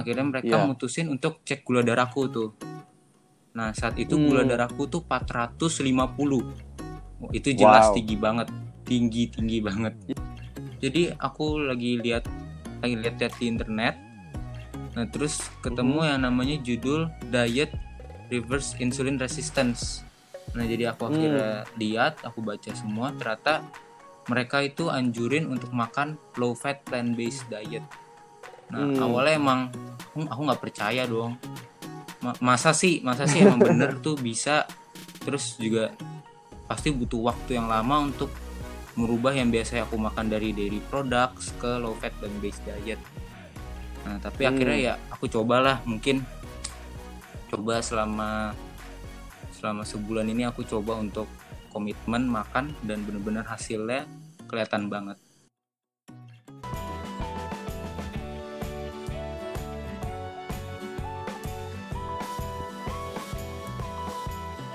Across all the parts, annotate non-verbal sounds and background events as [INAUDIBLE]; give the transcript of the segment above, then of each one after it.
akhirnya mereka Iya. mutusin untuk cek gula darahku tuh nah saat itu Hmm. gula darahku tuh 450 Oh, itu jelas Wow. tinggi banget tinggi tinggi banget jadi aku lagi lihat lagi lihat-lihat di internet nah terus ketemu Mhm. yang namanya judul diet reverse insulin resistance nah jadi aku Hmm. akhirnya lihat aku baca semua ternyata mereka itu anjurin untuk makan low fat plant based diet nah Hmm. awalnya emang "Hmm, aku nggak percaya dong Ma- masa sih masa sih emang bener [LAUGHS] tuh bisa terus juga pasti butuh waktu yang lama untuk merubah yang biasa aku makan dari dairy products ke low fat dan based diet nah tapi Hmm. akhirnya ya aku cobalah mungkin coba selama selama sebulan ini aku coba untuk komitmen makan dan bener-bener hasilnya kelihatan banget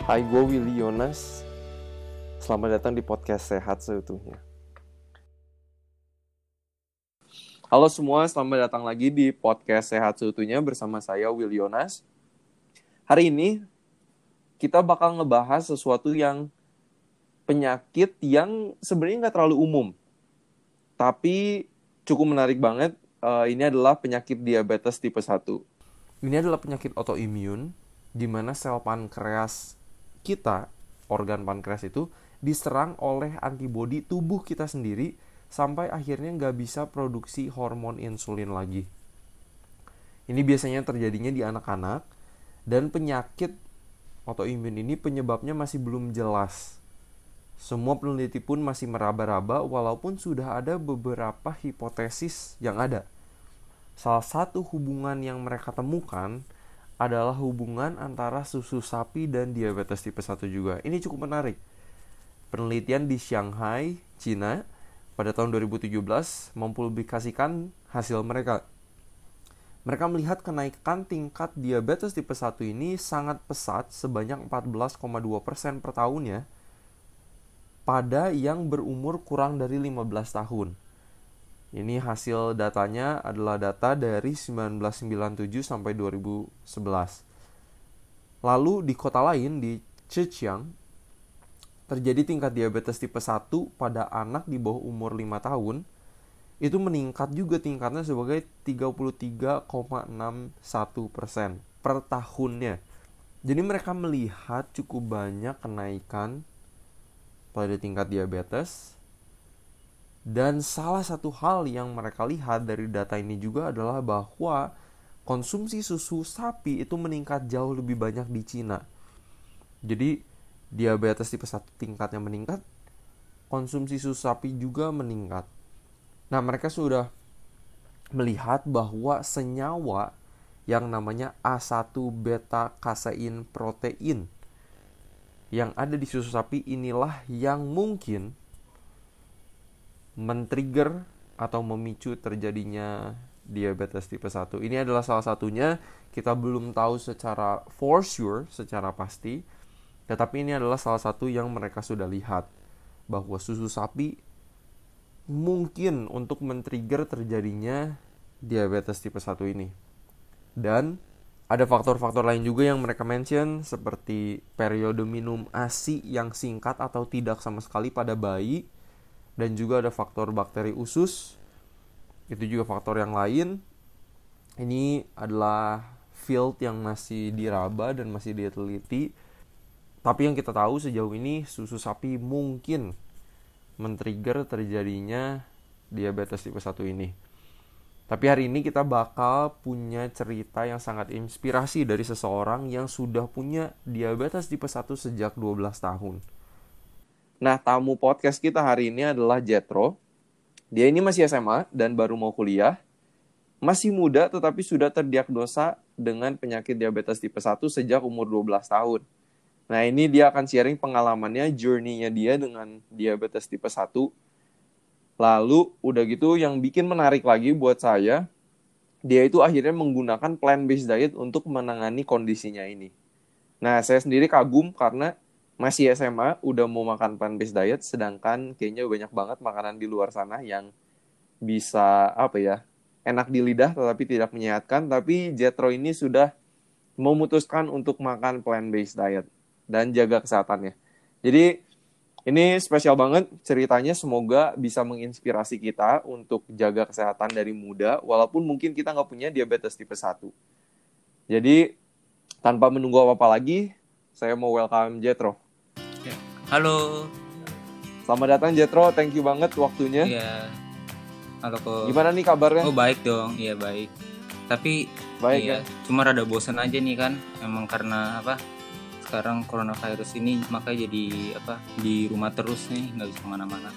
Hai, gue Willy Yonas. Selamat datang di podcast Sehat Seutuhnya. Halo semua, selamat datang lagi di podcast Sehat Seutuhnya bersama saya Willy Yonas. Hari ini kita bakal ngebahas sesuatu yang penyakit yang sebenarnya nggak terlalu umum, tapi cukup menarik banget. Eh, ini adalah penyakit diabetes tipe 1. Ini adalah penyakit autoimun di mana sel pankreas kita, organ pankreas itu diserang oleh antibodi tubuh kita sendiri sampai akhirnya nggak bisa produksi hormon insulin lagi. Ini biasanya terjadinya di anak-anak dan penyakit autoimun ini penyebabnya masih belum jelas. Semua peneliti pun masih meraba-raba walaupun sudah ada beberapa hipotesis yang ada. Salah satu hubungan yang mereka temukan adalah hubungan antara susu sapi dan diabetes tipe 1 juga. Ini cukup menarik. Penelitian di Shanghai, Cina pada tahun 2017 mempublikasikan hasil mereka. Mereka melihat kenaikan tingkat diabetes tipe 1 ini sangat pesat sebanyak 14,2% per tahunnya pada yang berumur kurang dari 15 tahun. Ini hasil datanya adalah data dari 1997 sampai 2011. Lalu di kota lain di Zhejiang terjadi tingkat diabetes tipe 1 pada anak di bawah umur 5 tahun itu meningkat juga tingkatnya sebagai 33,61% per tahunnya. Jadi mereka melihat cukup banyak kenaikan pada tingkat diabetes dan salah satu hal yang mereka lihat dari data ini juga adalah bahwa konsumsi susu sapi itu meningkat jauh lebih banyak di Cina. Jadi diabetes tipe 1 tingkatnya meningkat, konsumsi susu sapi juga meningkat. Nah, mereka sudah melihat bahwa senyawa yang namanya A1 beta kasein protein yang ada di susu sapi inilah yang mungkin men-trigger atau memicu terjadinya diabetes tipe 1. Ini adalah salah satunya. Kita belum tahu secara for sure, secara pasti. Tetapi ini adalah salah satu yang mereka sudah lihat bahwa susu sapi mungkin untuk men-trigger terjadinya diabetes tipe 1 ini. Dan ada faktor-faktor lain juga yang mereka mention seperti periode minum ASI yang singkat atau tidak sama sekali pada bayi dan juga ada faktor bakteri usus. Itu juga faktor yang lain. Ini adalah field yang masih diraba dan masih diteliti. Tapi yang kita tahu sejauh ini susu sapi mungkin men-trigger terjadinya diabetes tipe 1 ini. Tapi hari ini kita bakal punya cerita yang sangat inspirasi dari seseorang yang sudah punya diabetes tipe 1 sejak 12 tahun. Nah, tamu podcast kita hari ini adalah Jetro. Dia ini masih SMA dan baru mau kuliah. Masih muda tetapi sudah terdiagnosa dengan penyakit diabetes tipe 1 sejak umur 12 tahun. Nah, ini dia akan sharing pengalamannya, journey-nya dia dengan diabetes tipe 1. Lalu, udah gitu yang bikin menarik lagi buat saya, dia itu akhirnya menggunakan plant-based diet untuk menangani kondisinya ini. Nah, saya sendiri kagum karena masih SMA udah mau makan plant-based diet, sedangkan kayaknya banyak banget makanan di luar sana yang bisa apa ya enak di lidah tetapi tidak menyehatkan, tapi Jetro ini sudah memutuskan untuk makan plant-based diet dan jaga kesehatannya. Jadi ini spesial banget ceritanya semoga bisa menginspirasi kita untuk jaga kesehatan dari muda walaupun mungkin kita nggak punya diabetes tipe 1. Jadi tanpa menunggu apa-apa lagi, saya mau welcome Jetro. Halo. Selamat datang Jetro, thank you banget waktunya. Iya. Halo kok. Gimana nih kabarnya? Oh baik dong, iya baik. Tapi Baik iya, ya. cuma rada bosan aja nih kan. Emang karena apa? Sekarang coronavirus ini makanya jadi apa? Di rumah terus nih, nggak bisa ke mana-mana.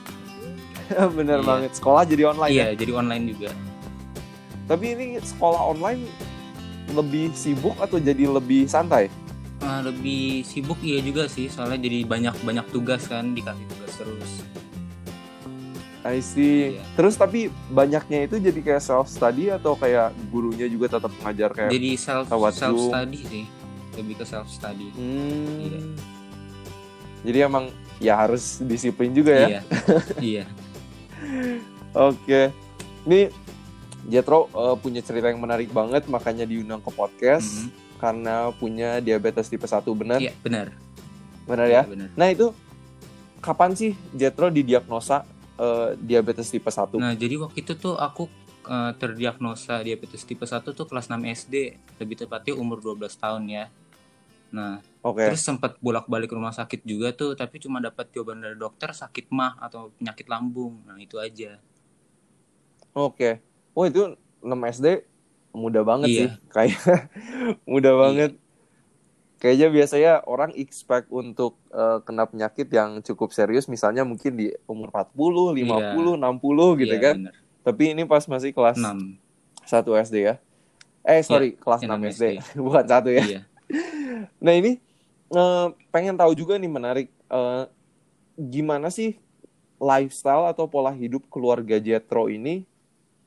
[LAUGHS] Bener Iya. banget. Sekolah jadi online Iya, ya. jadi online juga. Tapi ini sekolah online lebih sibuk atau jadi lebih santai? Ah, lebih sibuk iya juga sih, soalnya jadi banyak banyak tugas kan, dikasih tugas terus. I see. Iya. Terus tapi banyaknya itu jadi kayak self study atau kayak gurunya juga tetap ngajar kayak Jadi self self study sih, lebih ke self study. Hmm. Iya. Jadi emang ya harus disiplin juga ya. Iya, [LAUGHS] iya. Oke. Ini Jetro eh, punya cerita yang menarik banget makanya diundang ke podcast Mhm. Karena punya diabetes tipe 1 benar? Iya, benar. Benar ya? Iya, benar. Nah, itu kapan sih Jetro didiagnosa eh, diabetes tipe 1? Nah, jadi waktu itu tuh aku eh, terdiagnosa diabetes tipe 1 tuh kelas 6 SD, lebih tepatnya umur 12 tahun ya. Nah, Oke. terus sempat bolak-balik rumah sakit juga tuh, tapi cuma dapat jawaban dari dokter sakit mah atau penyakit lambung. Nah, itu aja. Oke. Oh, itu 6 SD muda banget Iya. sih. [LAUGHS] Kayak muda banget. Kayaknya biasanya orang expect untuk eh, kena penyakit yang cukup serius misalnya mungkin di umur 40, 50, 60 gitu Iya, kan. benar. Tapi ini pas masih kelas 6. 1 SD ya. Eh, sorry, kelas iya, 6 6 SD. SD. Bukan satu ya. Iya. [LAUGHS] Nah, ini eh, pengen tahu juga nih menarik eh, gimana sih lifestyle atau pola hidup keluarga Jetro ini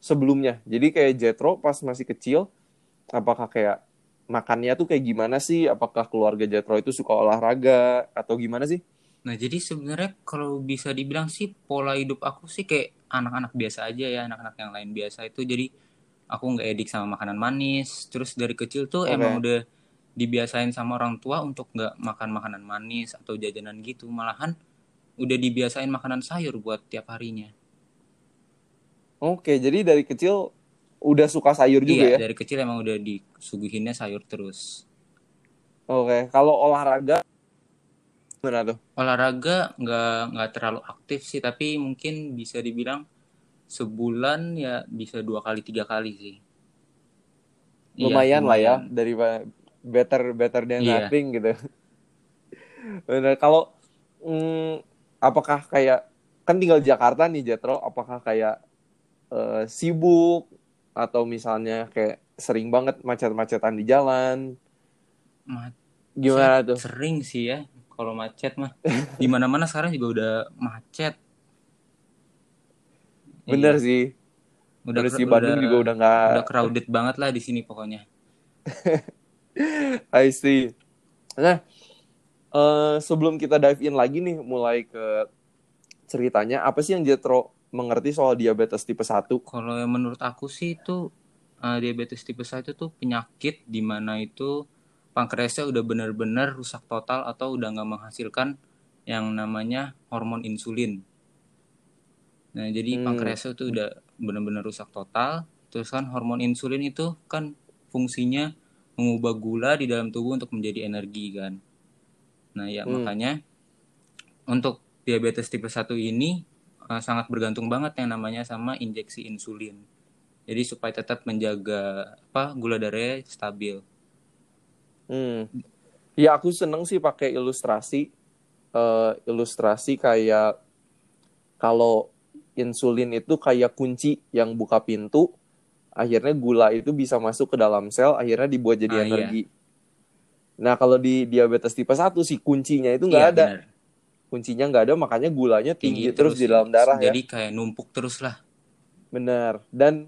sebelumnya. Jadi kayak Jetro pas masih kecil apakah kayak makannya tuh kayak gimana sih? Apakah keluarga Jetro itu suka olahraga atau gimana sih? Nah, jadi sebenarnya kalau bisa dibilang sih pola hidup aku sih kayak anak-anak biasa aja ya, anak-anak yang lain biasa itu. Jadi aku nggak edik sama makanan manis. Terus dari kecil tuh Oke. emang udah dibiasain sama orang tua untuk nggak makan makanan manis atau jajanan gitu. Malahan udah dibiasain makanan sayur buat tiap harinya. Oke, jadi dari kecil udah suka sayur juga iya, ya? dari kecil emang udah disuguhinnya sayur terus. Oke, kalau olahraga gimana tuh? Olahraga nggak nggak terlalu aktif sih, tapi mungkin bisa dibilang sebulan ya bisa dua kali tiga kali sih. Iya, lumayan lah ya dari better better than Iya. nothing gitu. [LAUGHS] Bener kalau mm, apakah kayak kan tinggal di Jakarta nih Jetro, apakah kayak eh, sibuk atau misalnya kayak sering banget macet-macetan di jalan? Macet Gimana tuh? sering sih ya kalau macet mah. Di mana-mana sekarang juga udah macet. Bener Iya, sih. udah Terus di Bandung juga udah nggak udah crowded banget lah di sini pokoknya. [LAUGHS] I see. Nah, eh, sebelum kita dive in lagi nih, mulai ke ceritanya, apa sih yang Jetro mengerti soal diabetes tipe 1? Kalau yang menurut aku sih itu eh, diabetes tipe 1 tuh penyakit di mana itu pankreasnya udah benar-benar rusak total atau udah nggak menghasilkan yang namanya hormon insulin. Nah, jadi Hmm. pankreasnya tuh udah benar-benar rusak total. Terus kan hormon insulin itu kan fungsinya mengubah gula di dalam tubuh untuk menjadi energi kan. Nah, ya Hmm. makanya untuk diabetes tipe 1 ini sangat bergantung banget yang namanya sama injeksi insulin. Jadi supaya tetap menjaga apa gula darahnya stabil. Hmm. Ya aku seneng sih pakai ilustrasi, eh, ilustrasi kayak kalau insulin itu kayak kunci yang buka pintu, akhirnya gula itu bisa masuk ke dalam sel, akhirnya dibuat jadi Ah, iya. energi. Nah kalau di diabetes tipe 1 sih kuncinya itu nggak Iya, ada, benar. Kuncinya nggak ada, makanya gulanya tinggi, Tinggi terus, di ya. dalam darah ya. Jadi kayak numpuk terus lah. Benar. Dan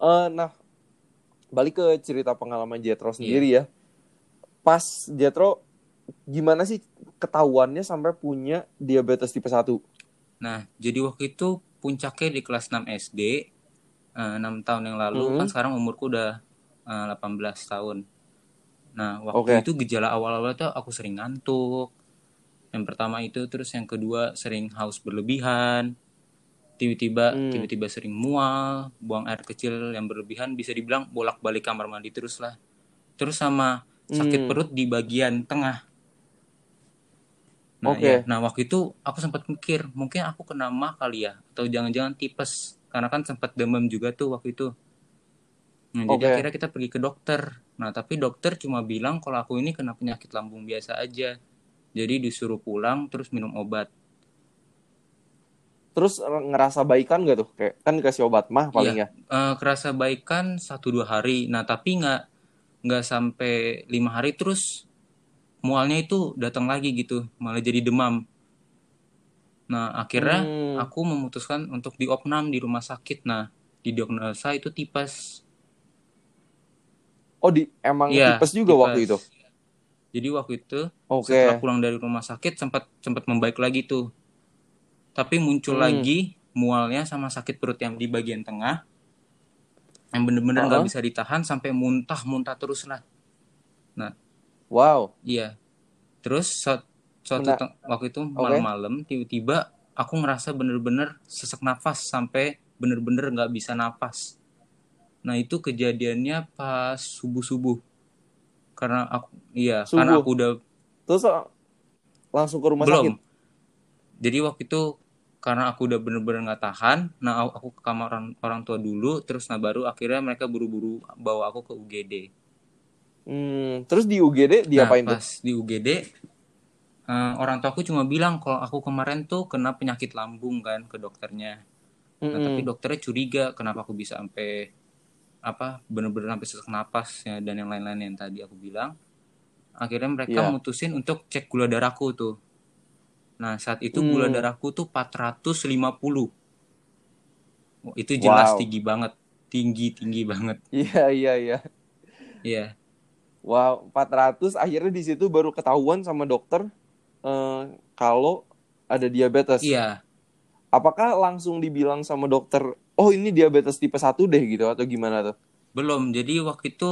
eh, nah balik ke cerita pengalaman Jetro sendiri ya. Pas Jetro gimana sih ketahuannya sampai punya diabetes tipe 1? Nah, jadi waktu itu puncaknya di kelas 6 SD. eh, enam tahun yang lalu Mhm. kan sekarang umurku udah eh, 18 tahun. Nah, waktu Oke. itu gejala awal-awal tuh aku sering ngantuk. Yang pertama itu, terus yang kedua sering haus berlebihan. Tiba-tiba Hmm. tiba-tiba sering mual, buang air kecil yang berlebihan, bisa dibilang bolak-balik kamar mandi terus lah. Terus sama sakit Hmm. perut di bagian tengah. Nah, Oke. ya. Nah, waktu itu aku sempat mikir, mungkin aku kena mah kali ya atau jangan-jangan tipes. Karena kan sempat demam juga tuh waktu itu. Nah, jadi Oke. akhirnya kita pergi ke dokter. Nah, tapi dokter cuma bilang kalau aku ini kena penyakit lambung biasa aja. Jadi disuruh pulang terus minum obat. Terus eh, ngerasa baikan gak tuh? Kayak kan dikasih obat mah paling ya. Eh, kerasa baikan satu dua hari. Nah, tapi nggak nggak sampai lima hari terus mualnya itu datang lagi gitu, malah jadi demam. Nah, akhirnya Hmm. aku memutuskan untuk diopnam di rumah sakit. Nah, didiagnosa itu tipes. Oh, di emang Iya, tipes juga tipes. waktu itu. Jadi waktu itu Oke. setelah pulang dari rumah sakit sempat sempat membaik lagi tuh. Tapi muncul Hmm. lagi mualnya sama sakit perut yang di bagian tengah. Yang bener-bener nggak Uh-uh. bisa ditahan sampai muntah-muntah terus lah. Nah, Wow. iya. Terus suat- suatu Mena- waktu itu malam-malam tiba-tiba aku ngerasa bener-bener sesak nafas sampai bener-bener nggak bisa nafas. Nah, itu kejadiannya pas subuh-subuh. Karena aku iya, karena Subuh. aku udah Terus eh, langsung ke rumah belum sakit. jadi waktu itu karena aku udah bener-bener nggak tahan nah aku, ke kamar orang, orang tua dulu terus nah baru akhirnya mereka buru-buru bawa aku ke UGD Hmm, terus di UGD nah diapain tuh? pas di UGD eh, orang tua aku cuma bilang kalau aku kemarin tuh kena penyakit lambung kan ke dokternya nah Mm-mm. tapi dokternya curiga kenapa aku bisa sampai apa bener-bener sampai sesak napas ya, dan yang lain-lain yang tadi aku bilang akhirnya mereka Iya. mutusin untuk cek gula darahku tuh nah saat itu gula Hmm. darahku tuh 450 Oh, itu jelas Wow. tinggi banget tinggi tinggi banget [LAUGHS] Iya, iya, iya. iya Wow, 400 akhirnya di situ baru ketahuan sama dokter eh, kalau ada diabetes. iya Apakah langsung dibilang sama dokter, "Oh, ini diabetes tipe 1 deh" gitu atau gimana tuh? belum jadi waktu itu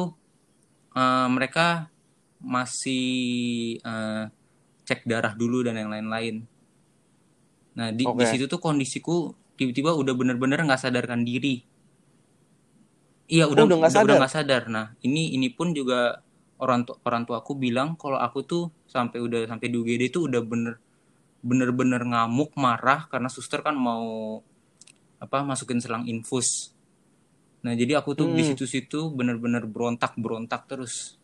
eh, mereka masih eh, cek darah dulu dan yang lain-lain nah di, di Oke. situ tuh kondisiku tiba-tiba udah bener-bener nggak sadarkan diri iya udah Oh, udah nggak udah sadar? sadar nah ini ini pun juga orang tua orang tua aku bilang kalau aku tuh sampai udah sampai di UGD itu udah bener bener-bener ngamuk marah karena suster kan mau apa masukin selang infus nah jadi aku tuh di Hmm. situ-situ bener-bener berontak berontak terus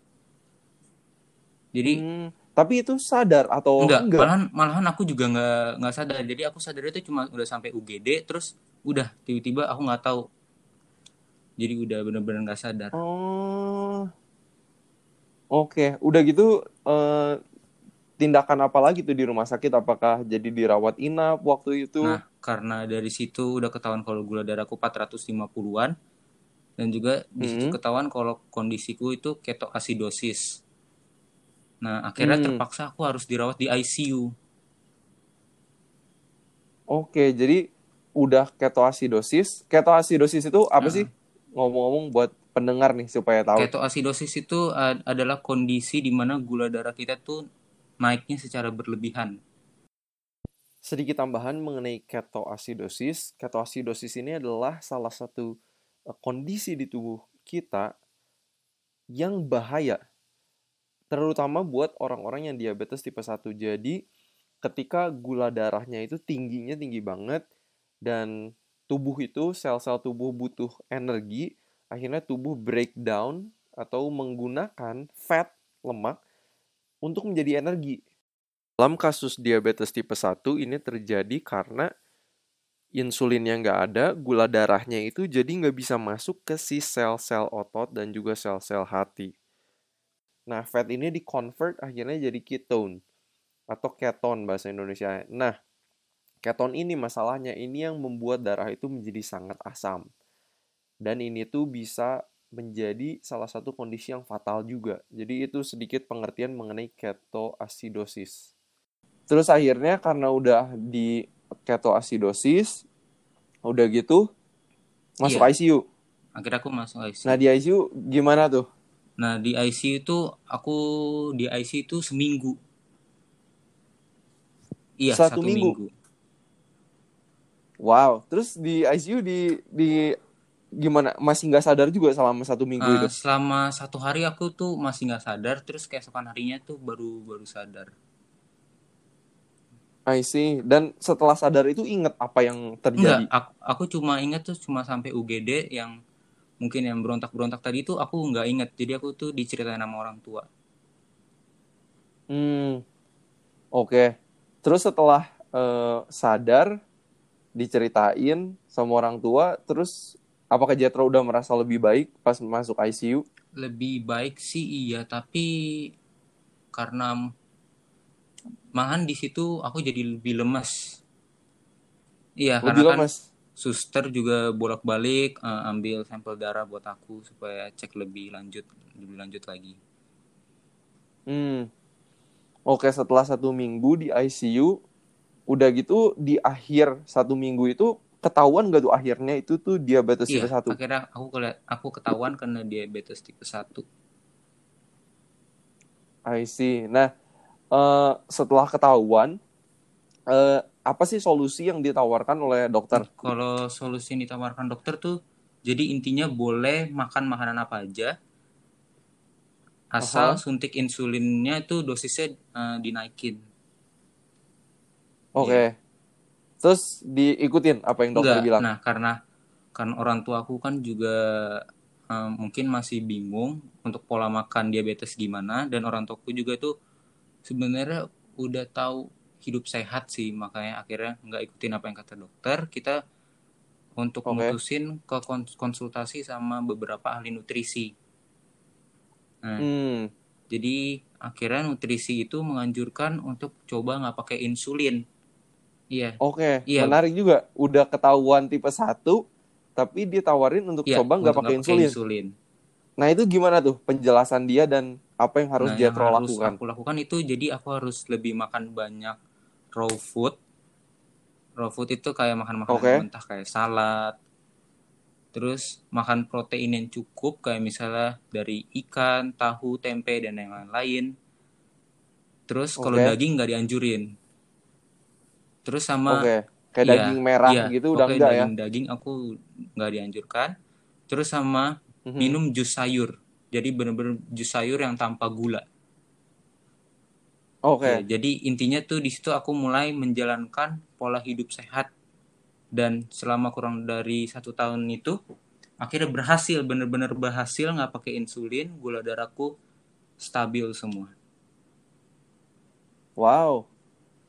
jadi Hmm, tapi itu sadar atau enggak, enggak? malahan malahan aku juga nggak nggak sadar jadi aku sadar itu cuma udah sampai UGD terus udah tiba-tiba aku nggak tahu jadi udah bener-bener nggak sadar Oh. Oke, udah gitu eh, tindakan apa lagi tuh di rumah sakit? Apakah jadi dirawat inap waktu itu? nah karena dari situ udah ketahuan kalau gula darahku 450-an dan juga di situ Hmm. ketahuan kalau kondisiku itu ketoasidosis nah akhirnya Hmm. terpaksa aku harus dirawat di ICU Oke, jadi udah ketoasidosis. Ketoasidosis itu apa Nah. sih? Ngomong-ngomong buat pendengar nih supaya tahu. ketoasidosis itu ad- adalah kondisi di mana gula darah kita tuh naiknya secara berlebihan Sedikit tambahan mengenai ketoasidosis. Ketoasidosis ini adalah salah satu eh, kondisi di tubuh kita yang bahaya. Terutama buat orang-orang yang diabetes tipe 1. Jadi, ketika gula darahnya itu tingginya tinggi banget dan tubuh itu sel-sel tubuh butuh energi, akhirnya tubuh breakdown atau menggunakan fat lemak untuk menjadi energi. Dalam kasus diabetes tipe 1 ini terjadi karena insulinnya nggak ada, gula darahnya itu jadi nggak bisa masuk ke si sel-sel otot dan juga sel-sel hati. Nah, fat ini di-convert akhirnya jadi ketone atau keton bahasa Indonesia. Nah, keton ini masalahnya ini yang membuat darah itu menjadi sangat asam. Dan ini tuh bisa menjadi salah satu kondisi yang fatal juga. Jadi itu sedikit pengertian mengenai ketoasidosis. Terus akhirnya karena udah di ketoasidosis, udah gitu masuk Iya. ICU. akhirnya aku masuk ICU Nah di ICU gimana tuh? nah di ICU itu aku di ICU itu seminggu iya Satu satu, minggu? minggu. Wow. Terus di ICU di di gimana? Masih nggak sadar juga selama satu minggu Eh, itu? selama satu hari aku tuh masih nggak sadar terus keesokan harinya tuh baru baru sadar I see. Dan setelah sadar itu inget apa yang Enggak, terjadi? aku, aku cuma ingat tuh cuma sampai UGD yang mungkin yang berontak-berontak tadi tuh aku nggak ingat. Jadi aku tuh diceritain sama orang tua. Hmm. Oke. Terus setelah eh, sadar diceritain sama orang tua, terus apakah Jetro udah merasa lebih baik pas masuk ICU? Lebih baik sih iya, tapi karena malahan di situ aku jadi lebih lemas. Iya, Lebih karena kan lemas. suster juga bolak-balik eh, ambil sampel darah buat aku supaya cek lebih lanjut, lebih lanjut lagi. Hmm. Oke, setelah satu minggu di ICU, udah gitu di akhir satu minggu itu ketahuan gak tuh akhirnya itu tuh diabetes tipe Iya, 1? akhirnya aku aku ketahuan karena diabetes tipe 1. I see. Nah, eh, setelah ketahuan, eh, apa sih solusi yang ditawarkan oleh dokter? Kalau solusi yang ditawarkan dokter tuh, jadi intinya boleh makan makanan apa aja, asal Aha. suntik insulinnya itu dosisnya eh, dinaikin. Oke. Terus diikutin apa yang dokter Enggak, bilang? nah karena kan orang tua aku kan juga eh, mungkin masih bingung untuk pola makan diabetes gimana, dan orang tuaku juga tuh sebenarnya udah tahu hidup sehat sih, makanya akhirnya nggak ikutin apa yang kata dokter, kita untuk Oke. mutusin ke kons- konsultasi sama beberapa ahli nutrisi. Nah, Hmm. jadi akhirnya nutrisi itu menganjurkan untuk coba nggak pakai insulin. Iya, Oke, Iya. menarik juga. Udah ketahuan tipe 1, tapi ditawarin untuk iya, coba nggak pakai insulin. insulin. Nah, itu gimana tuh penjelasan dia dan apa yang harus Nah, yang Jetro harus lakukan? aku lakukan itu jadi aku harus lebih makan banyak raw food. Raw food itu kayak makan makanan Oke. mentah kayak salad. Terus makan protein yang cukup kayak misalnya dari ikan, tahu, tempe dan yang lain-lain. Terus kalau Oke. daging nggak dianjurin. Terus sama Oke, kayak Iya, daging merah iya. gitu udah enggak ya? daging-daging aku nggak dianjurkan. Terus sama Mhm. minum jus sayur. Jadi bener-bener jus sayur yang tanpa gula. Oke. Ya, jadi intinya tuh di situ aku mulai menjalankan pola hidup sehat dan selama kurang dari satu tahun itu akhirnya berhasil bener-bener berhasil nggak pakai insulin gula darahku stabil semua. Wow,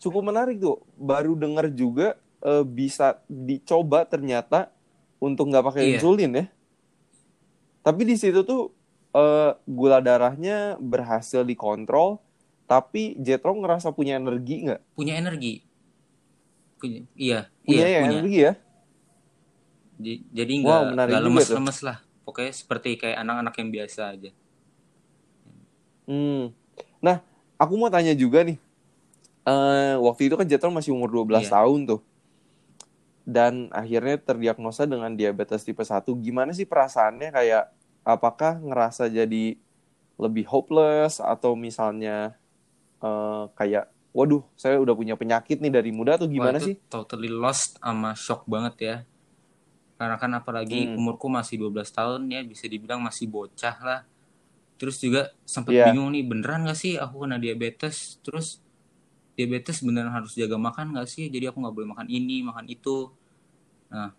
cukup menarik tuh. Baru dengar juga eh, bisa dicoba ternyata untuk nggak pakai Iya. insulin ya. Tapi di situ tuh eh, gula darahnya berhasil dikontrol, tapi Jetro ngerasa punya energi nggak? Punya energi. Punya, iya, Punya iya ya punya. energi ya? Jadi Wow, nggak menarik nggak juga lemes-lemes lah. Pokoknya seperti kayak anak-anak yang biasa aja. Hmm. Nah, aku mau tanya juga nih. Eh, waktu itu kan Jetro masih umur 12 Iya. tahun tuh. Dan akhirnya terdiagnosa dengan diabetes tipe 1. Gimana sih perasaannya kayak apakah ngerasa jadi lebih hopeless atau misalnya eh, kayak waduh, saya udah punya penyakit nih dari muda atau gimana sih? totally lost sama shock banget ya. Karena kan apalagi Hmm. umurku masih 12 tahun ya bisa dibilang masih bocah lah. Terus juga sempat Iya. bingung nih beneran gak sih aku kena diabetes? Terus diabetes beneran harus jaga makan gak sih? Jadi aku nggak boleh makan ini, makan itu. Nah,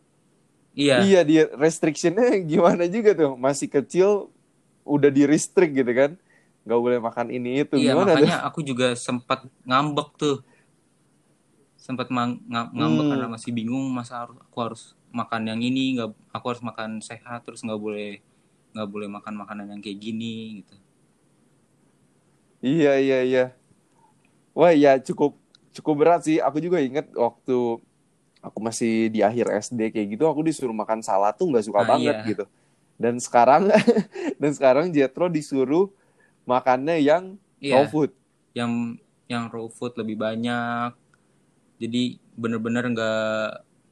iya, Iya, di restrictionnya [LAUGHS] gimana juga tuh? Masih kecil udah di restrict gitu kan? Gak boleh makan ini itu. iya Gimana tuh? makanya aku juga sempat ngambek tuh. Sempat ngambek Hmm. karena masih bingung masa harus aku harus makan yang ini, nggak aku harus makan sehat terus nggak boleh nggak boleh makan makanan yang kayak gini gitu. Iya iya iya. Wah ya cukup cukup berat sih. Aku juga inget waktu aku masih di akhir SD kayak gitu, aku disuruh makan salad tuh nggak suka Nah, banget iya. gitu. Dan sekarang [LAUGHS] dan sekarang Jetro disuruh makannya yang raw Iya, food. yang yang raw food lebih banyak. Jadi bener-bener nggak.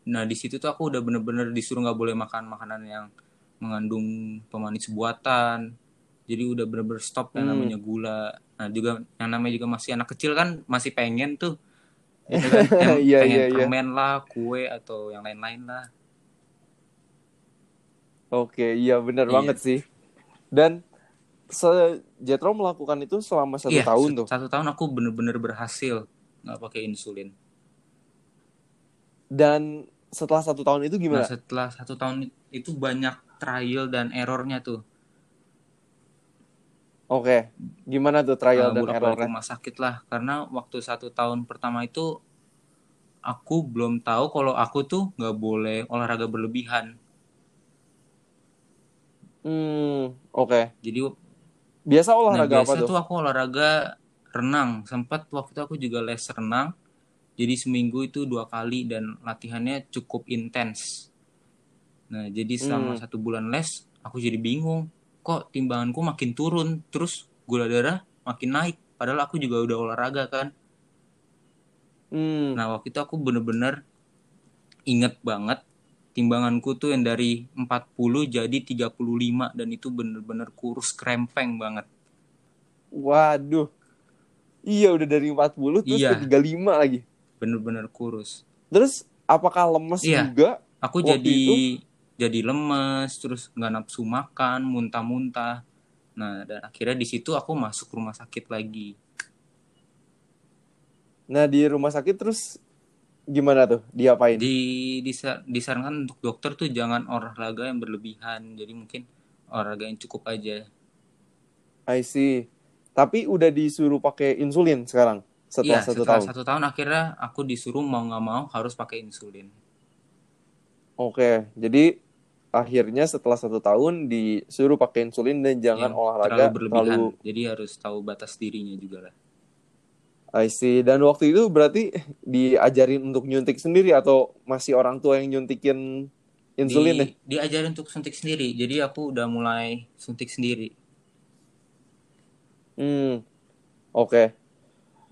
Nah di situ tuh aku udah bener-bener disuruh nggak boleh makan makanan yang mengandung pemanis buatan jadi udah bener-bener stop yang Hmm. namanya gula nah juga yang namanya juga masih anak kecil kan masih pengen tuh [LAUGHS] gitu kan, Iya, pengen iya, iya. permen lah kue atau yang lain-lain lah Oke, iya benar Iya. banget sih. Dan se Jetro melakukan itu selama satu Iya, tahun tuh. satu tahun aku bener-bener berhasil nggak pakai insulin Dan setelah satu tahun itu nah gimana? setelah satu tahun itu banyak trial dan errornya tuh Oke, gimana tuh trial uh, dan errornya? rumah sakit lah karena waktu satu tahun pertama itu aku belum tahu kalau aku tuh nggak boleh olahraga berlebihan Hmm, oke. jadi Biasa nah olahraga apa biasa tuh? tuh aku olahraga renang sempat waktu itu aku juga les renang jadi seminggu itu dua kali dan latihannya cukup intens nah jadi selama Hmm. satu bulan les aku jadi bingung kok timbanganku makin turun terus gula darah makin naik padahal aku juga udah olahraga kan Hmm, Nah waktu itu aku bener-bener inget banget timbanganku tuh yang dari 40 jadi 35 dan itu bener-bener kurus krempeng banget. waduh. Iya udah dari 40 terus Iya. ke 35 lagi. Bener-bener kurus. Terus apakah lemes Iya. juga? Aku jadi itu? Jadi lemes, terus nggak nafsu makan, muntah-muntah. Nah dan akhirnya di situ aku masuk rumah sakit lagi. Nah, di rumah sakit terus gimana tuh? Diapain? Di disa- disarankan untuk dokter tuh jangan olahraga yang berlebihan. Jadi mungkin olahraga yang cukup aja. I see. Tapi udah disuruh pakai insulin sekarang setelah Iya, satu setelah tahun. satu tahun akhirnya aku disuruh mau nggak mau harus pakai insulin. Oke, jadi akhirnya setelah satu tahun disuruh pakai insulin dan jangan Yang olahraga terlalu berlebihan. terlalu Jadi harus tahu batas dirinya juga lah. I see. Dan waktu itu berarti diajarin untuk nyuntik sendiri atau masih orang tua yang nyuntikin insulin Di, deh? diajarin untuk suntik sendiri. Jadi aku udah mulai suntik sendiri. Hmm, oke.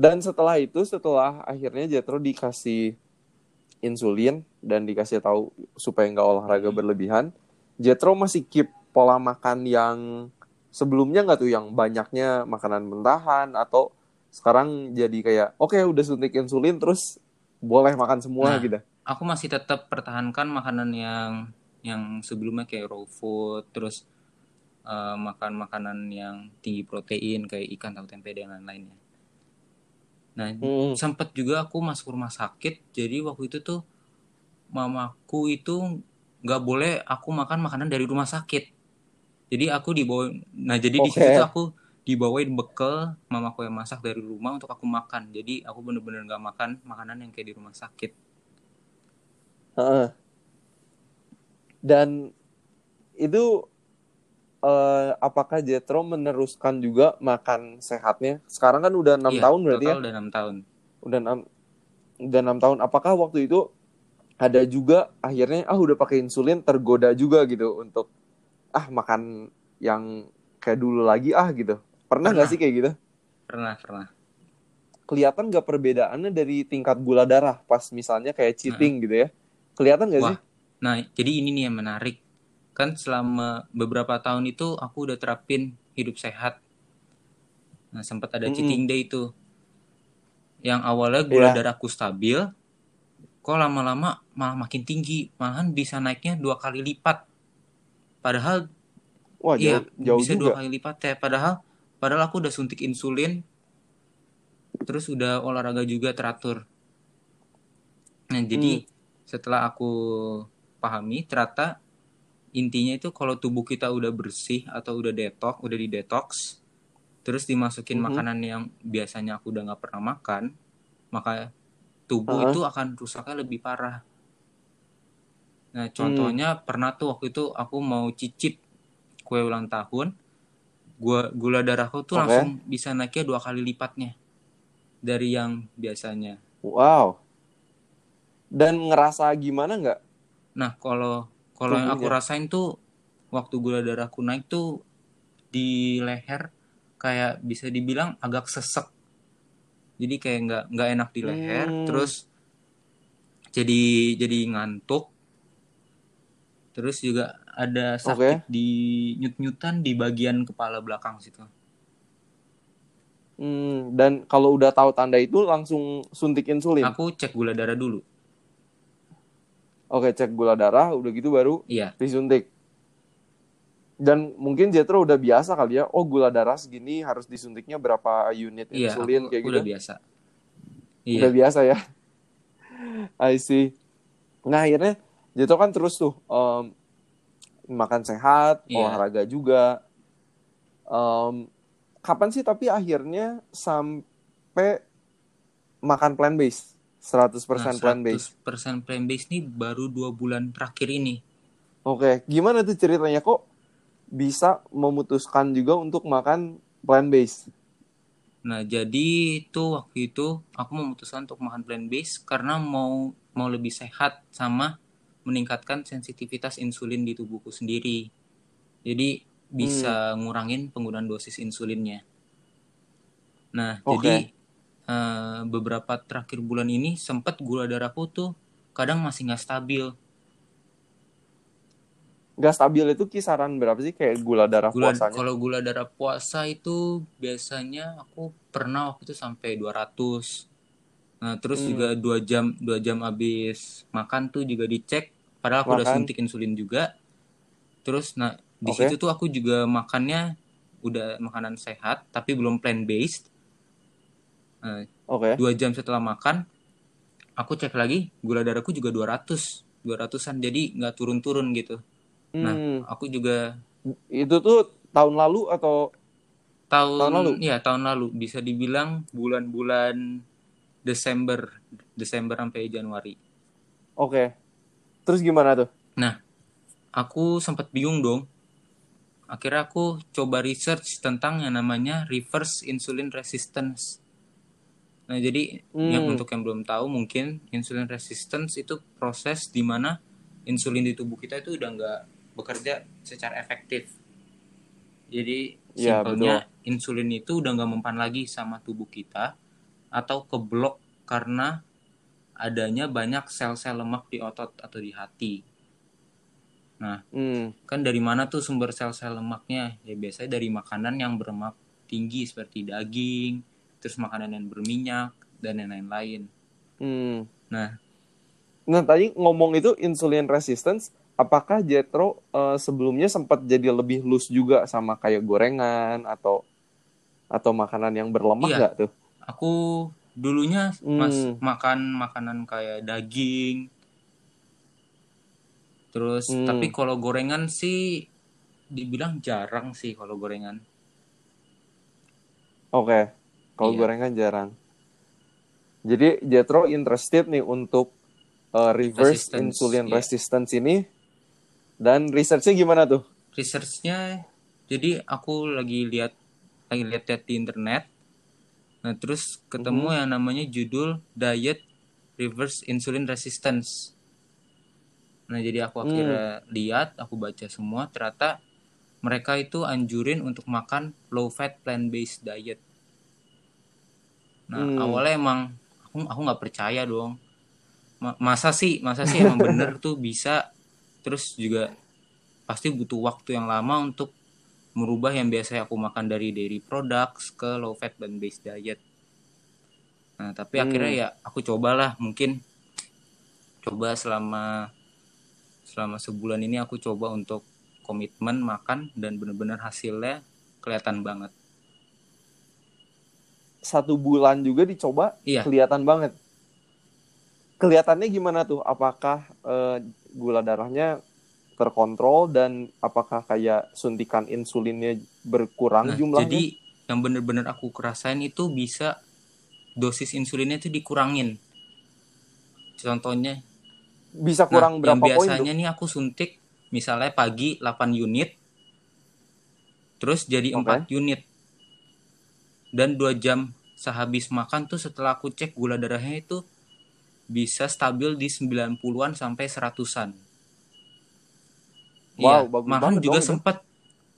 Dan setelah itu, setelah akhirnya Jetro dikasih insulin dan dikasih tahu supaya nggak olahraga Hmm. berlebihan, Jetro masih keep pola makan yang sebelumnya nggak tuh yang banyaknya makanan mentahan atau sekarang jadi kayak oke udah suntik insulin terus boleh makan semua Nah. gitu. Aku masih tetap pertahankan makanan yang yang sebelumnya kayak raw food, terus eh, makan makanan yang tinggi protein kayak ikan, tahu tempe dan lain-lainnya. Nah, Hmm. sempat juga aku masuk rumah sakit jadi waktu itu tuh mamaku itu nggak boleh aku makan makanan dari rumah sakit jadi aku dibawa nah jadi di Oke. situ tuh aku dibawain bekal mamaku yang masak dari rumah untuk aku makan jadi aku bener-bener nggak makan makanan yang kayak di rumah sakit Heeh. Dan itu eh, apakah Jetro meneruskan juga makan sehatnya? Sekarang kan udah enam Iya, tahun berarti ya? udah enam tahun Udah enam udah enam tahun. Apakah waktu itu ada juga akhirnya ah udah pakai insulin tergoda juga gitu untuk ah makan yang kayak dulu lagi ah gitu. Pernah nggak Pernah. sih kayak gitu? pernah pernah Kelihatan nggak perbedaannya dari tingkat gula darah pas misalnya kayak cheating gitu ya? Kelihatan nggak Wah. sih? nah jadi ini nih yang menarik kan selama beberapa tahun itu aku udah terapin hidup sehat nah sempat ada Mm-mm. cheating day itu yang awalnya gula Iya. darahku stabil kok lama-lama malah makin tinggi malahan bisa naiknya dua kali lipat padahal Wah iya jauh, jauh bisa juga. dua kali lipat ya padahal padahal aku udah suntik insulin terus udah olahraga juga teratur nah jadi Hmm. setelah aku pahami ternyata intinya itu kalau tubuh kita udah bersih atau udah detox udah di detox terus dimasukin Mhm. makanan yang biasanya aku udah nggak pernah makan maka tubuh Uh-uh. itu akan rusaknya lebih parah nah contohnya Hmm. pernah tuh waktu itu aku mau cicip kue ulang tahun gua gula darahku tuh Oke. langsung bisa naiknya dua kali lipatnya dari yang biasanya Wow. Dan ngerasa gimana nggak? Nah, kalau kalau yang aku Tubuhnya. rasain tuh waktu gula darahku naik tuh di leher kayak bisa dibilang agak sesek. Jadi kayak nggak nggak enak di leher, Hmm. terus jadi jadi ngantuk. Terus juga ada sakit di nyut-nyutan di bagian kepala belakang situ. Hmm, dan kalau udah tahu tanda itu langsung suntik insulin. Aku cek gula darah dulu. Oke, cek gula darah, udah gitu baru Iya. disuntik. Dan mungkin Jetro udah biasa kali ya, oh gula darah segini harus disuntiknya berapa unit Iya, insulin aku kayak udah gitu. biasa. Iya. Udah biasa ya. [LAUGHS] I see. Nah akhirnya Jetro kan terus tuh em, makan sehat, Iya. olahraga juga. Em, kapan sih tapi akhirnya sampai makan plant based? 100% plant based. 100% plant based nih baru dua bulan terakhir ini. Oke, gimana tuh ceritanya kok bisa memutuskan juga untuk makan plant based? Nah, jadi itu waktu itu aku memutuskan untuk makan plant based karena mau mau lebih sehat sama meningkatkan sensitivitas insulin di tubuhku sendiri. Jadi bisa ngurangin penggunaan dosis insulinnya. Nah, Oke. jadi eh, beberapa terakhir bulan ini sempat gula darahku tuh kadang masih nggak stabil. Gak stabil itu kisaran berapa sih kayak gula darah Gula puasanya? kalau gula darah puasa itu biasanya aku pernah waktu itu sampai 200. Nah, terus Hmm. juga dua jam dua jam habis makan tuh juga dicek. Padahal aku udah Makan. suntik insulin juga. Terus nah di Oke. situ tuh aku juga makannya udah makanan sehat tapi belum plant based. Nah, Oke. dua jam setelah makan aku cek lagi gula darahku juga 200 200-an jadi nggak turun-turun gitu. Nah, Hmm, aku juga itu tuh tahun lalu atau tahun, Tahun lalu? ya tahun lalu bisa dibilang bulan-bulan Desember Desember sampai Januari oke. Terus gimana tuh? aku sempat bingung dong akhirnya aku coba research tentang yang namanya reverse insulin resistance nah jadi yang Hmm. untuk yang belum tahu mungkin insulin resistance itu proses di mana insulin di tubuh kita itu udah nggak bekerja secara efektif jadi Iya, simpelnya insulin itu udah nggak mempan lagi sama tubuh kita atau keblok karena adanya banyak sel-sel lemak di otot atau di hati. Nah, Hmm, kan dari mana tuh sumber sel-sel lemaknya? Ya biasanya dari makanan yang berlemak tinggi seperti daging, terus makanan yang berminyak dan yang lain-lain. hmm. Nah, Nah tadi ngomong itu insulin resistance, apakah Jetro eh, sebelumnya sempat jadi lebih loose juga sama kayak gorengan atau atau makanan yang berlemak Iya. tuh? aku dulunya mas Hmm. makan makanan kayak daging. Terus Hmm. tapi kalau gorengan sih dibilang jarang sih kalau gorengan. Oke, kalau Iya. gorengan jarang. Jadi Jetro interested nih untuk eh, reverse Resistance, insulin iya. resistance ini dan researchnya gimana tuh? researchnya jadi aku lagi lihat lagi lihat di internet nah terus ketemu yang namanya judul diet reverse insulin resistance nah jadi aku akhirnya lihat aku baca semua ternyata mereka itu anjurin untuk makan low fat plant based diet nah Hmm. awalnya emang aku aku nggak percaya dong Ma- masa sih masa sih emang bener [LAUGHS] tuh bisa terus juga pasti butuh waktu yang lama untuk merubah yang biasa aku makan dari dairy products ke low fat plant based diet. Nah, tapi Hmm. akhirnya ya aku cobalah mungkin coba selama selama sebulan ini aku coba untuk komitmen makan dan bener-bener hasilnya kelihatan banget. Satu bulan juga dicoba, Iya. kelihatan banget. Kelihatannya gimana tuh? Apakah eh, gula darahnya terkontrol dan apakah kayak suntikan insulinnya berkurang Nah, jumlahnya? jadi yang bener-bener aku kerasain itu bisa dosis insulinnya itu dikurangin. Contohnya bisa Nah, kurang yang berapa poin tuh? biasanya nih aku suntik misalnya pagi 8 unit terus jadi Oke. 4 unit dan 2 jam sehabis makan tuh setelah aku cek gula darahnya itu bisa stabil di 90-an sampai 100-an. Wow, Iya, bagus banget juga sempat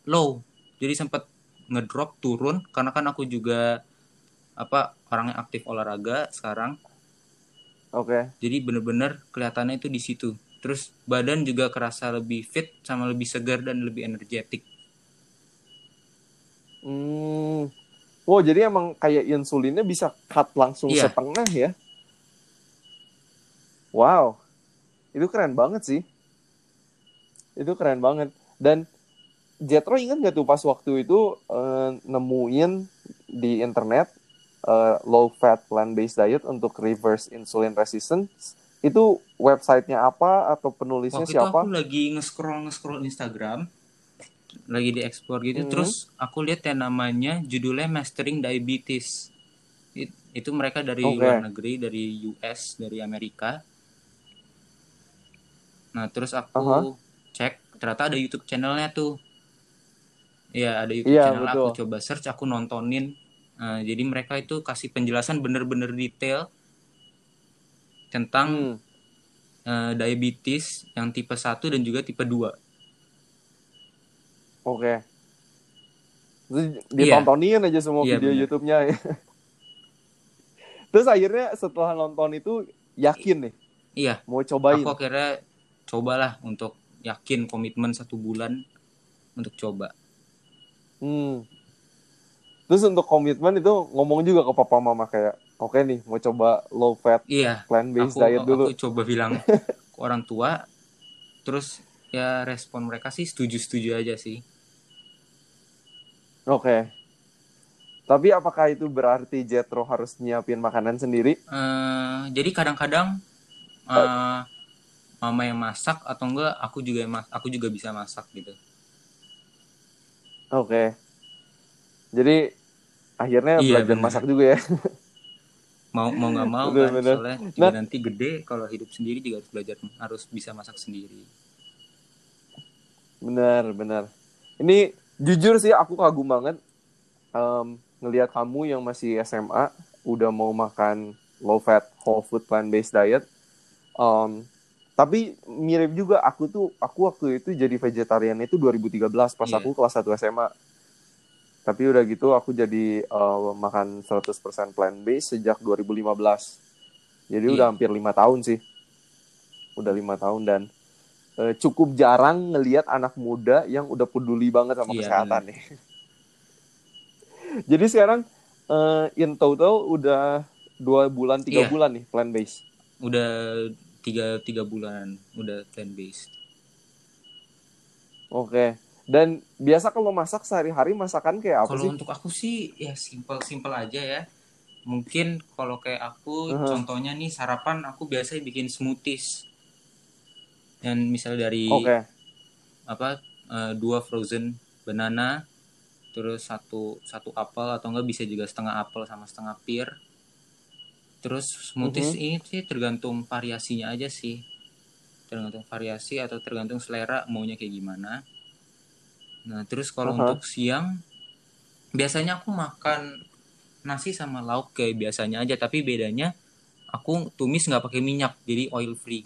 low. Jadi sempat ngedrop turun karena kan aku juga apa orangnya aktif olahraga sekarang. Oke. Jadi bener-bener kelihatannya itu di situ. terus badan juga kerasa lebih fit sama lebih segar dan lebih energetik Hmm. Wow, jadi emang kayak insulinnya bisa cut langsung Iya. setengah ya? Wow, itu keren banget sih. Itu keren banget. Dan Jetro ingat nggak tuh pas waktu itu eh, nemuin di internet eh, low fat plant based diet untuk reverse insulin resistance itu websitenya apa atau penulisnya waktu siapa? aku lagi nge-scroll nge-scroll Instagram lagi di explore gitu Mhm. terus aku lihat yang namanya judulnya Mastering Diabetes It- itu mereka dari Oke. luar negeri dari US dari Amerika nah terus aku Aha. cek ternyata ada YouTube channelnya tuh Iya ada YouTube Iya, channel aku betul. coba search aku nontonin Nah, jadi mereka itu kasih penjelasan bener-bener detail tentang Hmm. eh, diabetes yang tipe 1 dan juga tipe 2 Oke. Terus ditontonin aja semua Iya, video bener. YouTube-nya. Terus akhirnya setelah nonton itu yakin nih iya mau cobain. aku akhirnya cobalah untuk yakin komitmen satu bulan untuk coba Hmm. Terus untuk komitmen itu ngomong juga ke papa mama kayak, oke nih mau coba low fat iya plant based aku diet dulu. aku coba bilang [LAUGHS] ke orang tua terus ya respon mereka sih setuju-setuju aja sih Oke. Tapi apakah itu berarti Jetro harus nyiapin makanan sendiri? Eh, jadi kadang-kadang eh, mama yang masak atau enggak aku juga mas- aku juga bisa masak gitu Oke. Jadi akhirnya Iya, belajar bener. masak juga ya. [LAUGHS] mau mau nggak mau Bener, kan bener. soalnya juga Nah- nanti gede kalau hidup sendiri juga harus belajar harus bisa masak sendiri Benar, benar. Ini jujur sih aku kagum banget em, ngelihat kamu yang masih SMA udah mau makan low fat whole food plant based diet. Em, tapi mirip juga aku tuh aku waktu itu jadi vegetarian itu 2013 pas Iya. aku kelas 1 SMA. Tapi udah gitu aku jadi eh, makan 100% plant based sejak 2015. Jadi Iya. udah hampir lima tahun sih. Udah lima tahun dan eh, cukup jarang ngelihat anak muda yang udah peduli banget sama Iya, kesehatan nih. [LAUGHS] Jadi sekarang eh, in total udah dua bulan tiga Iya. bulan nih plant based. udah tiga tiga bulan udah plant based Oke. Dan biasa kalau masak sehari-hari masakan kayak apa kalau sih? untuk aku sih ya simple simple aja ya mungkin kalau kayak aku Uh-huh. contohnya nih sarapan aku biasanya bikin smoothies dan misal dari Oke. apa eh, dua frozen banana terus satu satu apel atau enggak bisa juga setengah apel sama setengah pir terus smoothies Mhm. ini sih tergantung variasinya aja sih tergantung variasi atau tergantung selera maunya kayak gimana nah terus kalau Aha. untuk siang biasanya aku makan nasi sama lauk kayak biasanya aja tapi bedanya aku tumis nggak pakai minyak jadi oil free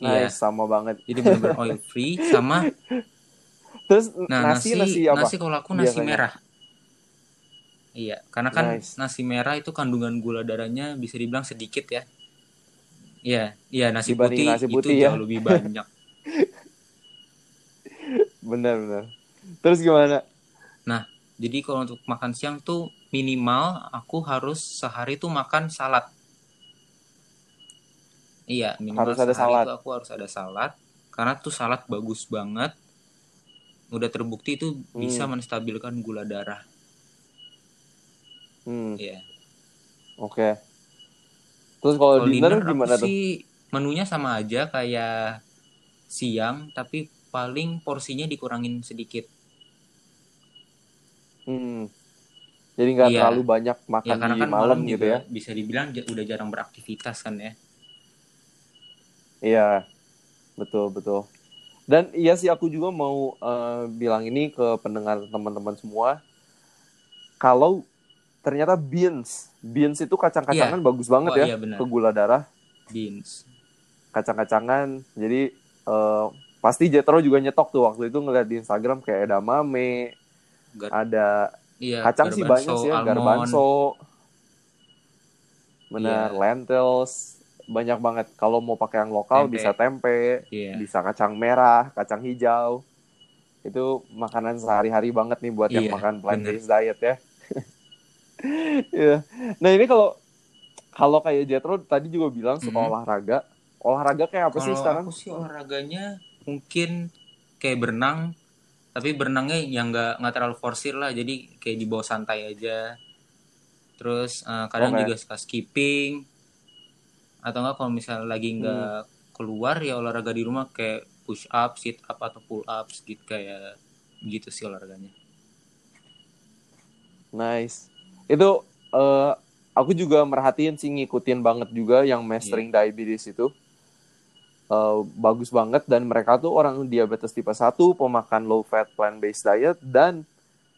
Iya, Nice, sama banget. jadi benar-benar oil free sama [LAUGHS] Terus Nah, nasi nasi nasi apa? nasi kalau aku nasi biasanya? merah. Iya, karena kan Nice. nasi merah itu kandungan gula darahnya bisa dibilang sedikit ya. Iya, iya nasi Dibanding putih, nasi putih itu ya. jauh lebih banyak. [LAUGHS] Benar, benar. Terus gimana? Jadi kalau untuk makan siang tuh minimal aku harus sehari tuh makan salad. Iya, minimal Harus ada salad. tuh aku harus ada salad karena tuh salad bagus banget. Udah terbukti itu bisa Hmm. menstabilkan gula darah. Hmm, Iya. oke. Terus kalau dinner, dinner gimana tuh? sih menunya sama aja kayak siang tapi paling porsinya dikurangin sedikit. Hmm. Jadi nggak Iya. terlalu banyak Ya makan karena di kan malam malam gitu ya? bisa dibilang udah jarang beraktivitas kan ya. Iya, betul betul. Dan iya sih aku juga mau eh, bilang ini ke pendengar teman-teman semua. Kalau ternyata beans, beans itu kacang-kacangan bagus banget Oh ya iya ke gula darah, Beans. kacang-kacangan. Jadi eh, pasti Jetro juga nyetok tuh waktu itu ngeliat di Instagram kayak edamame, Gar- ada iya, kacang sih banyak sih ya, almond. garbanzo, benar, Iya. lentils, banyak banget. Kalau mau pakai yang lokal Tempe. bisa tempe, Iya. bisa kacang merah, kacang hijau. Itu makanan sehari-hari banget nih buat yang Iya, makan plant based diet ya. [LAUGHS] Iya. Nah ini kalau kalau kayak Jetro tadi juga bilang suka Mhm. olahraga. Olahraga kayak apa sih Kalau sekarang? aku sih olahraganya mungkin kayak berenang, tapi berenangnya yang nggak nggak terlalu forsir lah, jadi kayak di bawah santai aja. Terus eh, kadang Oke. juga suka skipping, atau enggak kalau misalnya lagi nggak keluar ya olahraga di rumah kayak push up, sit up atau pull ups gitu kayak gitu sih olahraganya. Nice. Itu eh, aku juga merhatiin sih ngikutin banget juga yang mastering Iya. diabetes itu. Eh, bagus banget dan mereka tuh orang diabetes tipe 1, pemakan low fat plant based diet dan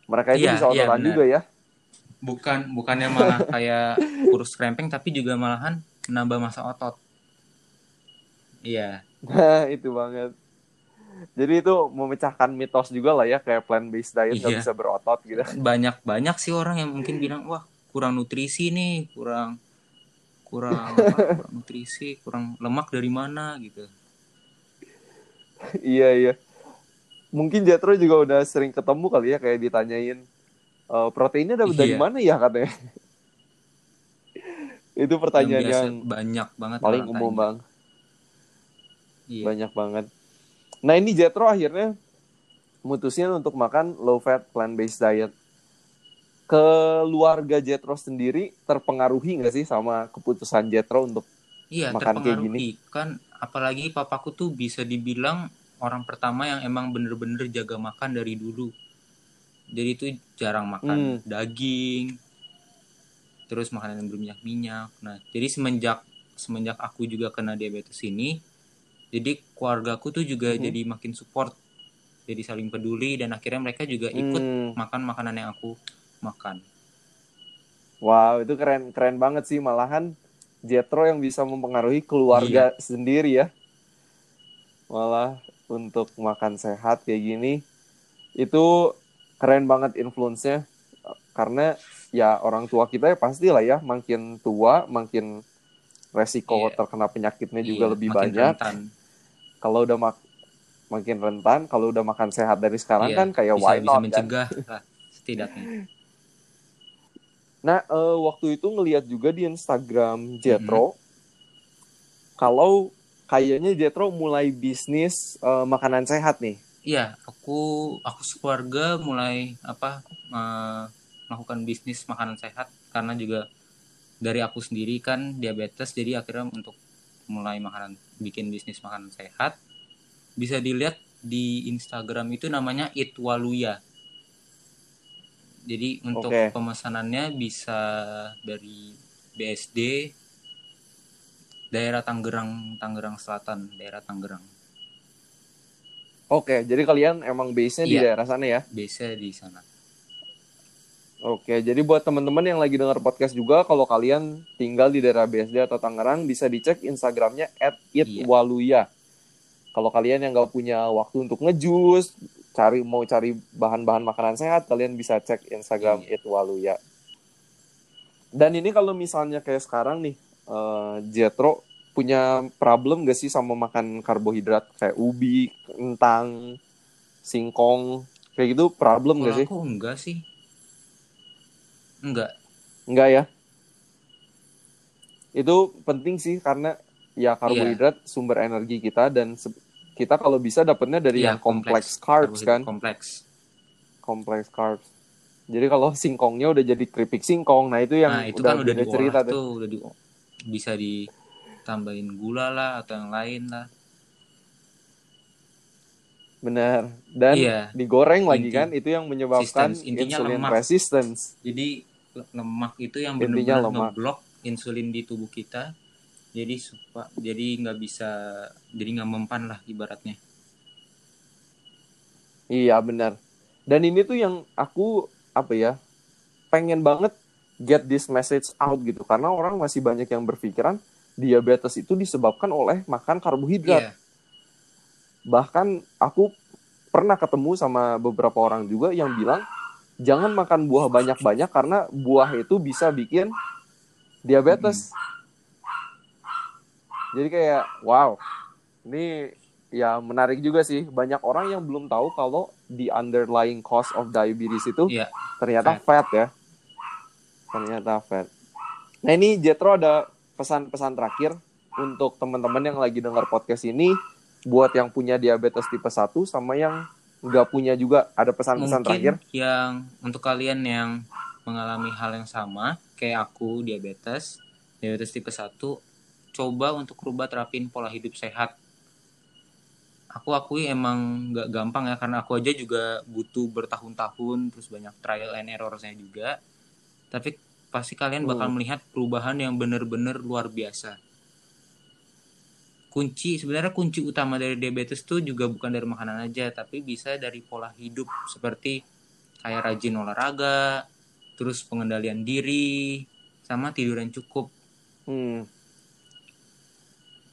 mereka itu Iya, bisa iya, ototan benar. juga ya. Bukan bukannya malah kayak [LAUGHS] kurus krempeng tapi juga malahan menambah masa otot. Iya. Nah, [LAUGHS] itu banget. Jadi itu memecahkan mitos juga lah ya kayak plant based diet nggak Iya. bisa berotot gitu. [LAUGHS] banyak banyak sih orang yang mungkin bilang wah kurang nutrisi nih kurang kurang [LAUGHS] apa, kurang nutrisi kurang lemak dari mana gitu iya iya. Mungkin Jetro juga udah sering ketemu kali ya kayak ditanyain "Eh, proteinnya dapat dari Iya. mana ya katanya. Itu pertanyaan yang yang, banyak banget paling umum tanya. bang. iya. Banyak banget. Nah ini Jetro akhirnya mutusin untuk makan low fat plant based diet. Keluarga Jetro sendiri terpengaruhi nggak sih sama keputusan Jetro untuk iya makan kayak terpengaruhi kan apalagi papaku tuh bisa dibilang orang pertama yang emang bener-bener jaga makan dari dulu jadi itu jarang Hmm. makan daging terus makanan yang berminyak-minyak nah jadi semenjak semenjak aku juga kena diabetes ini jadi keluargaku tuh juga Mhm. jadi makin support jadi saling peduli dan akhirnya mereka juga ikut Hmm, makan makanan yang aku makan wow itu keren keren banget sih malahan Jetro yang bisa mempengaruhi keluarga Iya. sendiri ya. Malah untuk makan sehat kayak gini itu keren banget influence-nya karena ya orang tua kita ya pastilah ya makin tua makin resiko Iya. terkena penyakitnya juga Iya, lebih makin banyak. Kalau udah mak makin rentan, kalau udah makan sehat dari sekarang Iya, kan kayak bisa, why bisa not kan? mencegah [LAUGHS] lah setidaknya Nah, eh, waktu itu ngelihat juga di Instagram. Jetro, kalau kayaknya Jetro mulai bisnis eh, makanan sehat nih. Iya, aku aku sekeluarga mulai apa eh, melakukan bisnis makanan sehat karena juga dari aku sendiri kan diabetes jadi akhirnya untuk mulai makanan bikin bisnis makanan sehat bisa dilihat di Instagram itu namanya Itwaluya. Jadi untuk Oke. pemesanannya bisa dari BSD daerah Tangerang Tangerang Selatan, daerah Tangerang. Oke, jadi kalian emang base-nya di Iya. daerah sana ya. Biasa di sana. Oke, jadi buat teman-teman yang lagi dengar podcast juga, kalau kalian tinggal di daerah BSD atau Tangerang, bisa dicek Instagramnya @itwaluya. Kalau kalian yang nggak punya waktu untuk ngejus, cari mau cari bahan-bahan makanan sehat, kalian bisa cek Instagram Iya. @itwaluya. Dan ini kalau misalnya kayak sekarang nih, eh, Jetro punya problem gak sih sama makan karbohidrat kayak ubi, kentang, singkong, kayak gitu problem Kalau gak sih? aku enggak sih. Enggak. Enggak ya. Itu penting sih karena ya karbohidrat sumber energi kita dan kita kalau bisa dapatnya dari Iya, yang kompleks carbs kan, Kompleks. kompleks carbs. Jadi kalau singkongnya udah jadi keripik singkong, nah itu yang nah, itu udah kan udah diolah cerita tuh. tuh, udah di bisa ditambahin gula lah atau yang lain lah. Benar. Dan Iya. digoreng lagi Inti- kan, itu yang menyebabkan. Intinya insulin lemak. resistance. Jadi lemak itu yang benar-benar ngeblok insulin di tubuh kita. Jadi supa, jadi nggak bisa jadi nggak mempan lah ibaratnya. Iya benar. Dan ini tuh yang aku apa ya pengen banget get this message out gitu karena orang masih banyak yang berpikiran diabetes itu disebabkan oleh makan karbohidrat. Iya. Bahkan aku pernah ketemu sama beberapa orang juga yang bilang jangan makan buah banyak-banyak karena buah itu bisa bikin diabetes. Jadi kayak wow, ini ya menarik juga sih. Banyak orang yang belum tahu kalau the underlying cause of diabetes itu Iya. ternyata fat. ya. Ternyata fat. Nah ini Jetro ada pesan-pesan terakhir untuk teman-teman yang lagi dengar podcast ini buat yang punya diabetes tipe 1 sama yang nggak punya juga ada pesan-pesan terakhir. yang untuk kalian yang mengalami hal yang sama kayak aku diabetes, diabetes tipe 1, coba untuk rubah terapin pola hidup sehat. Aku akui emang nggak gampang ya karena aku aja juga butuh bertahun-tahun terus banyak trial and error-nya juga. Tapi pasti kalian bakal Hmm. melihat perubahan yang bener-bener luar biasa. Kunci sebenarnya kunci utama dari diabetes tuh juga bukan dari makanan aja, tapi bisa dari pola hidup seperti kayak rajin olahraga, terus pengendalian diri, sama tidur yang cukup. Hmm.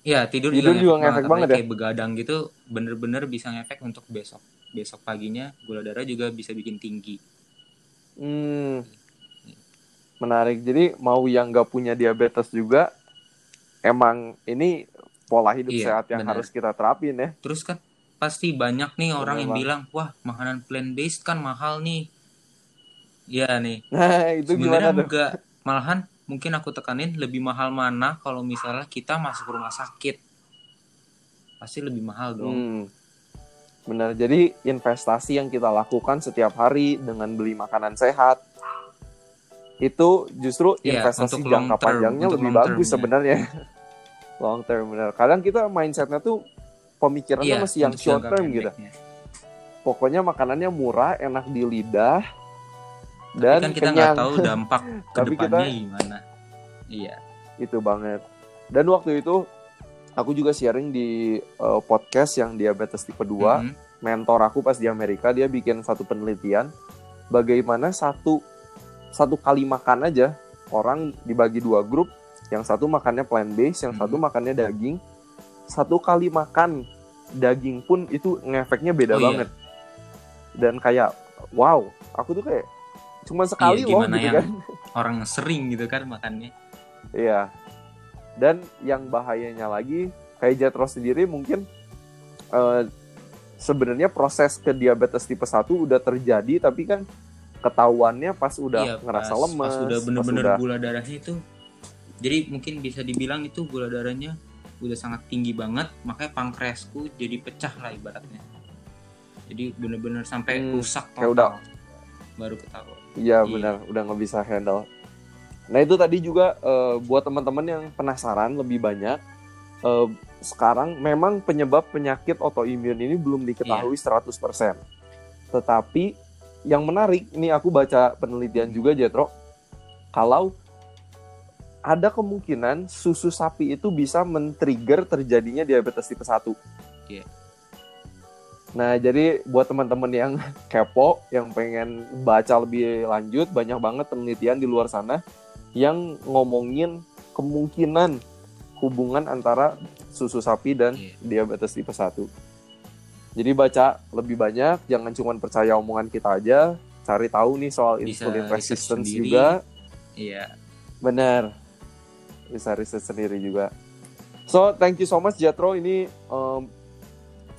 Ya tidur, Tidur juga ngefek ngefek banget apalagi ya? Kayak begadang gitu, bener-bener bisa ngefek untuk besok. Besok paginya gula darah juga bisa bikin tinggi. Hmm. Menarik. Jadi mau yang nggak punya diabetes juga, emang ini pola hidup Iya, sehat yang benar. harus kita terapin ya. Terus kan pasti banyak nih orang yang Memang. bilang, wah makanan plant based kan mahal nih. Ya nih, Nah itu gimana sebenarnya tuh? enggak. Malahan mungkin aku tekanin lebih mahal mana kalau misalnya kita masuk rumah sakit. Pasti lebih mahal dong. Hmm. Benar. Jadi investasi yang kita lakukan setiap hari dengan beli makanan sehat itu justru Iya, investasi long jangka term, panjangnya lebih bagus sebenarnya. Long term benar. Kadang kita mindsetnya tuh pemikirannya Iya, masih yang short term gitu. Pokoknya makanannya murah, enak di lidah, Tapi dan kan kita kenyang. nggak tahu dampak [LAUGHS] Tapi ke depannya kita- gimana. Iya. itu banget. Dan waktu itu aku juga sharing di uh, podcast yang diabetes tipe 2. Mhm. Mentor aku pas di Amerika dia bikin satu penelitian bagaimana satu satu kali makan aja orang dibagi dua grup, yang satu makannya plant based, yang satu Mhm. makannya daging. Satu kali makan daging pun itu ngefeknya beda Oh, iya. banget. Dan kayak wow, aku tuh kayak cuma sekali loh gimana gitu yang- kan. Orang sering gitu kan makannya. Iya. Dan yang bahayanya lagi, kayak Jetro sendiri mungkin eh, sebenarnya proses ke diabetes tipe 1 udah terjadi tapi kan ketahuannya pas udah iya, ngerasa pas, lemes, Pas udah pas bener-bener udah- gula darahnya itu. Jadi mungkin bisa dibilang itu gula darahnya udah sangat tinggi banget, makanya pankreasku jadi pecah lah ibaratnya. Jadi bener-bener sampai Hmm, rusak total. udah- Baru ketahuan. Iya benar, udah nggak bisa handle. Nah itu tadi juga eh, buat teman-teman yang penasaran lebih banyak. eh, sekarang memang penyebab penyakit autoimun ini belum diketahui Iya. 100%. Tetapi yang menarik, ini aku baca penelitian juga Jetro, kalau ada kemungkinan susu sapi itu bisa men-trigger terjadinya diabetes tipe 1. Iya. Nah, jadi buat teman-teman yang [LAUGHS] kepo, yang pengen baca lebih lanjut, banyak banget penelitian di luar sana yang ngomongin kemungkinan hubungan antara susu sapi dan Iya. diabetes tipe 1. Jadi baca lebih banyak, jangan cuma percaya omongan kita aja, cari tahu nih soal Bisa insulin resistance juga. Iya. Benar. Bisa riset sendiri juga. So, thank you so much Jatro. Ini em,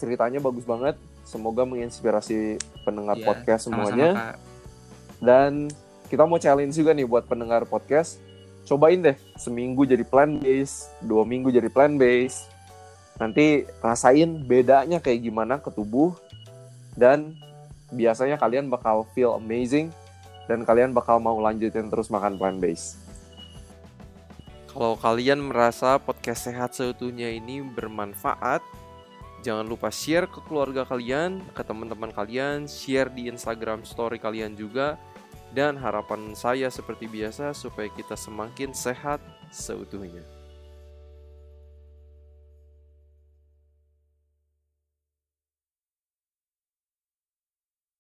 ceritanya bagus banget. Semoga menginspirasi pendengar Iya, podcast semuanya. Kak. Dan kita mau challenge juga nih buat pendengar podcast. Cobain deh seminggu jadi plant based, dua minggu jadi plant based. Nanti rasain bedanya kayak gimana ke tubuh. Dan biasanya kalian bakal feel amazing. Dan kalian bakal mau lanjutin terus makan plant based. Kalau kalian merasa podcast sehat seutuhnya ini bermanfaat, jangan lupa share ke keluarga kalian, ke teman-teman kalian, share di Instagram story kalian juga. Dan harapan saya seperti biasa supaya kita semakin sehat seutuhnya.